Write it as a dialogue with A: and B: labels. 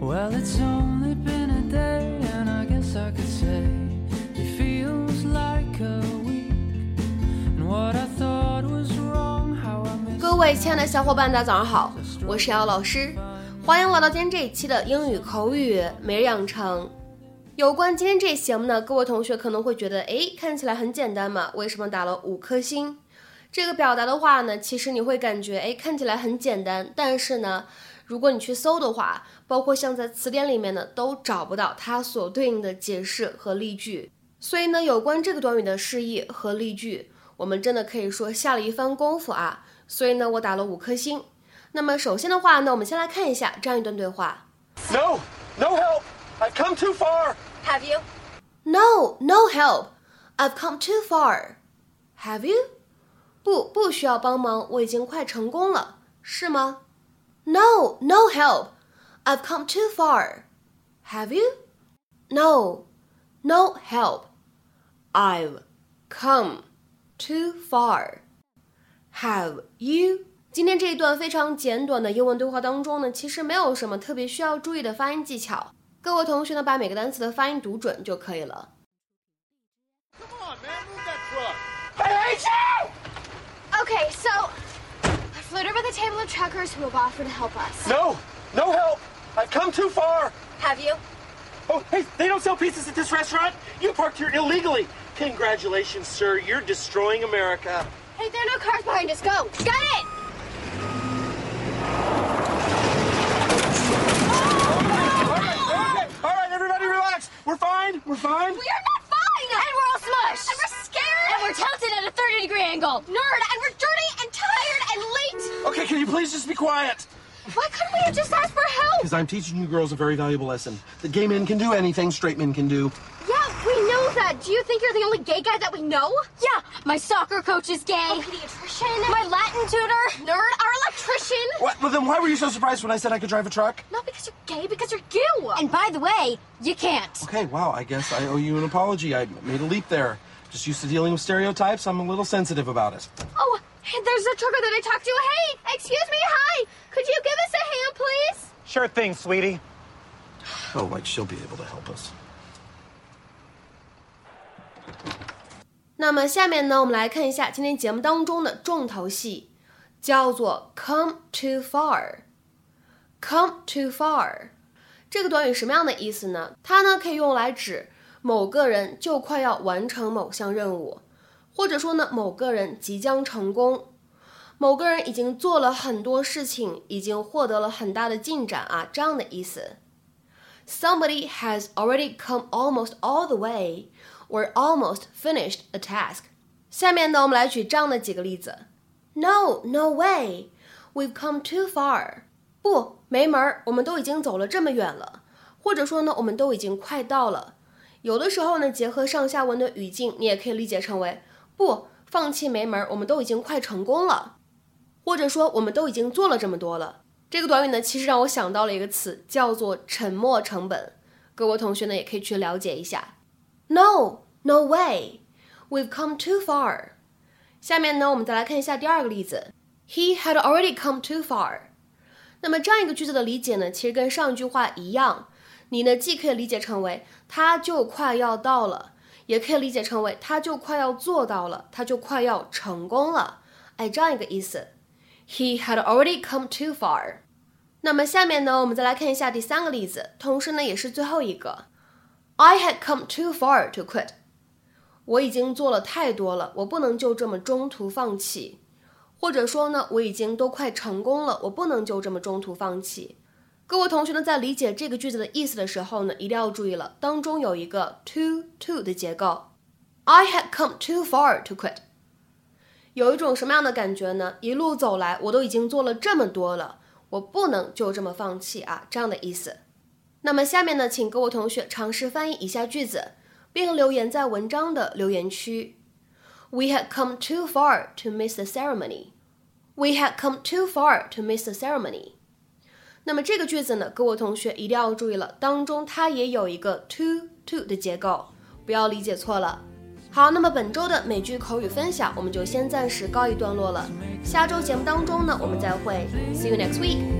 A: Well, it's only been a day, and I guess I could say it feels like a week. And what I thought was wrong, how I missed.
B: 各位亲爱的小伙伴，大家早上好，我是瑶老师，欢迎来到今天这一期的英语口语每日养成。有关今天这节目呢，各位同学可能会觉得，诶，看起来很简单嘛，为什么打了五颗星？这个表达的话呢，其实你会感觉，诶，看起来很简单，但是呢，如果你去搜的话，包括像在词典里面呢，都找不到它所对应的解释和例句。所以呢，有关这个短语的释义和例句，我们真的可以说下了一番功夫啊。所以呢，我打了五颗星。那么首先的话呢，我们先来看一下这样一段对话。
C: No, no help. I've come too far.
D: Have you?
B: No, no help. I've come too far. Have you? 不，不需要帮忙，我已经快成功了，是吗 ？No, no help. I've come too far. Have you? No, no help. I've come too far. Have you? 今天这一段非常简短的英文对话当中呢，其实没有什么特别需要注意的发音技巧。各位同学呢，把每个单词的发音读准就可以了。
C: Come on, man, move that truck. I hate you!
D: Okay, so Flew over the table of truckers who have offered to help us.
C: No, no help. I've come too far.
D: Have you?
C: Oh, hey, they don't sell pizzas at this restaurant. You parked here illegally. Congratulations, sir. You're destroying America.
D: Hey, there are no cars behind us. Go. Got it.
C: Okay, all right, everybody relax. We're fine. We're fine.
D: We are not fine. And we're all smushed. And we're scared. And we're tilted at a 30 degree angle. Nerd. And we're late.
C: Can you please just be quiet?
D: Why couldn't we have just asked for help?
C: Because I'm teaching you girls a very valuable lesson. That gay men can do anything straight men can do.
D: Yeah, we know that. Do you think you're the only gay guy that we know? Yeah, my soccer coach is gay. My pediatrician. My Latin tutor. Nerd. Our electrician.
C: What? Well, then why were you so surprised when I said I could drive a truck?
D: Not because you're gay, because you're you. And by the way, you can't.
C: Okay, wow, I guess I owe you an apology. I made a leap there. Just used to dealing with stereotypes. I'm a little sensitive about it.
D: Oh, hey, there's a trucker that I talked to. Hey, excuse me. Hi. Could you give us a hand, please?
E: Sure thing, sweetie.
C: Oh, like she'll be able to help us.
B: 那么下面呢，我们来看一下今天节目当中的重头戏，叫做 come too far。come too far 这个短语什么样的意思呢？它呢可以用来指某个人就快要完成某项任务，或者说呢某个人即将成功，某个人已经做了很多事情，已经获得了很大的进展啊，这样的意思。Somebody has already come almost all the way or almost finished a task. 下面呢，我们来举这样的几个例子。No, no way, we've come too far. 不，没门儿，我们都已经走了这么远了。或者说呢，我们都已经快到了。有的时候呢，结合上下文的语境，你也可以理解成为不放弃没门儿，我们都已经快成功了。或者说，我们都已经做了这么多了。这个短语呢，其实让我想到了一个词，叫做沉没成本。各位同学呢，也可以去了解一下。No, no way, we've come too far. 下面呢，我们再来看一下第二个例子。He had already come too far. 那么这样一个句子的理解呢，其实跟上一句话一样，你呢既可以理解成为他就快要到了，也可以理解成为他就快要做到了，他就快要成功了。哎，这样一个意思。He had already come too far. 那么下面呢，我们再来看一下第三个例子，同时呢也是最后一个。I had come too far to quit. 我已经做了太多了，我不能就这么中途放弃。或者说呢，我已经都快成功了，我不能就这么中途放弃。各位同学呢，在理解这个句子的意思的时候呢，一定要注意了，当中有一个 too to 的结构。I had come too far to quit. 有一种什么样的感觉呢？一路走来，我都已经做了这么多了，我不能就这么放弃啊，这样的意思。那么下面呢，请各位同学尝试翻译一下句子，并留言在文章的留言区。We had come too far to miss the ceremony. We had come too far to miss the ceremony. 那么这个句子呢，各位同学一定要注意了，当中它也有一个 to to 的结构，不要理解错了。好，那么本周的美剧口语分享我们就先暂时告一段落了。下周节目当中呢，我们再会，See you next week。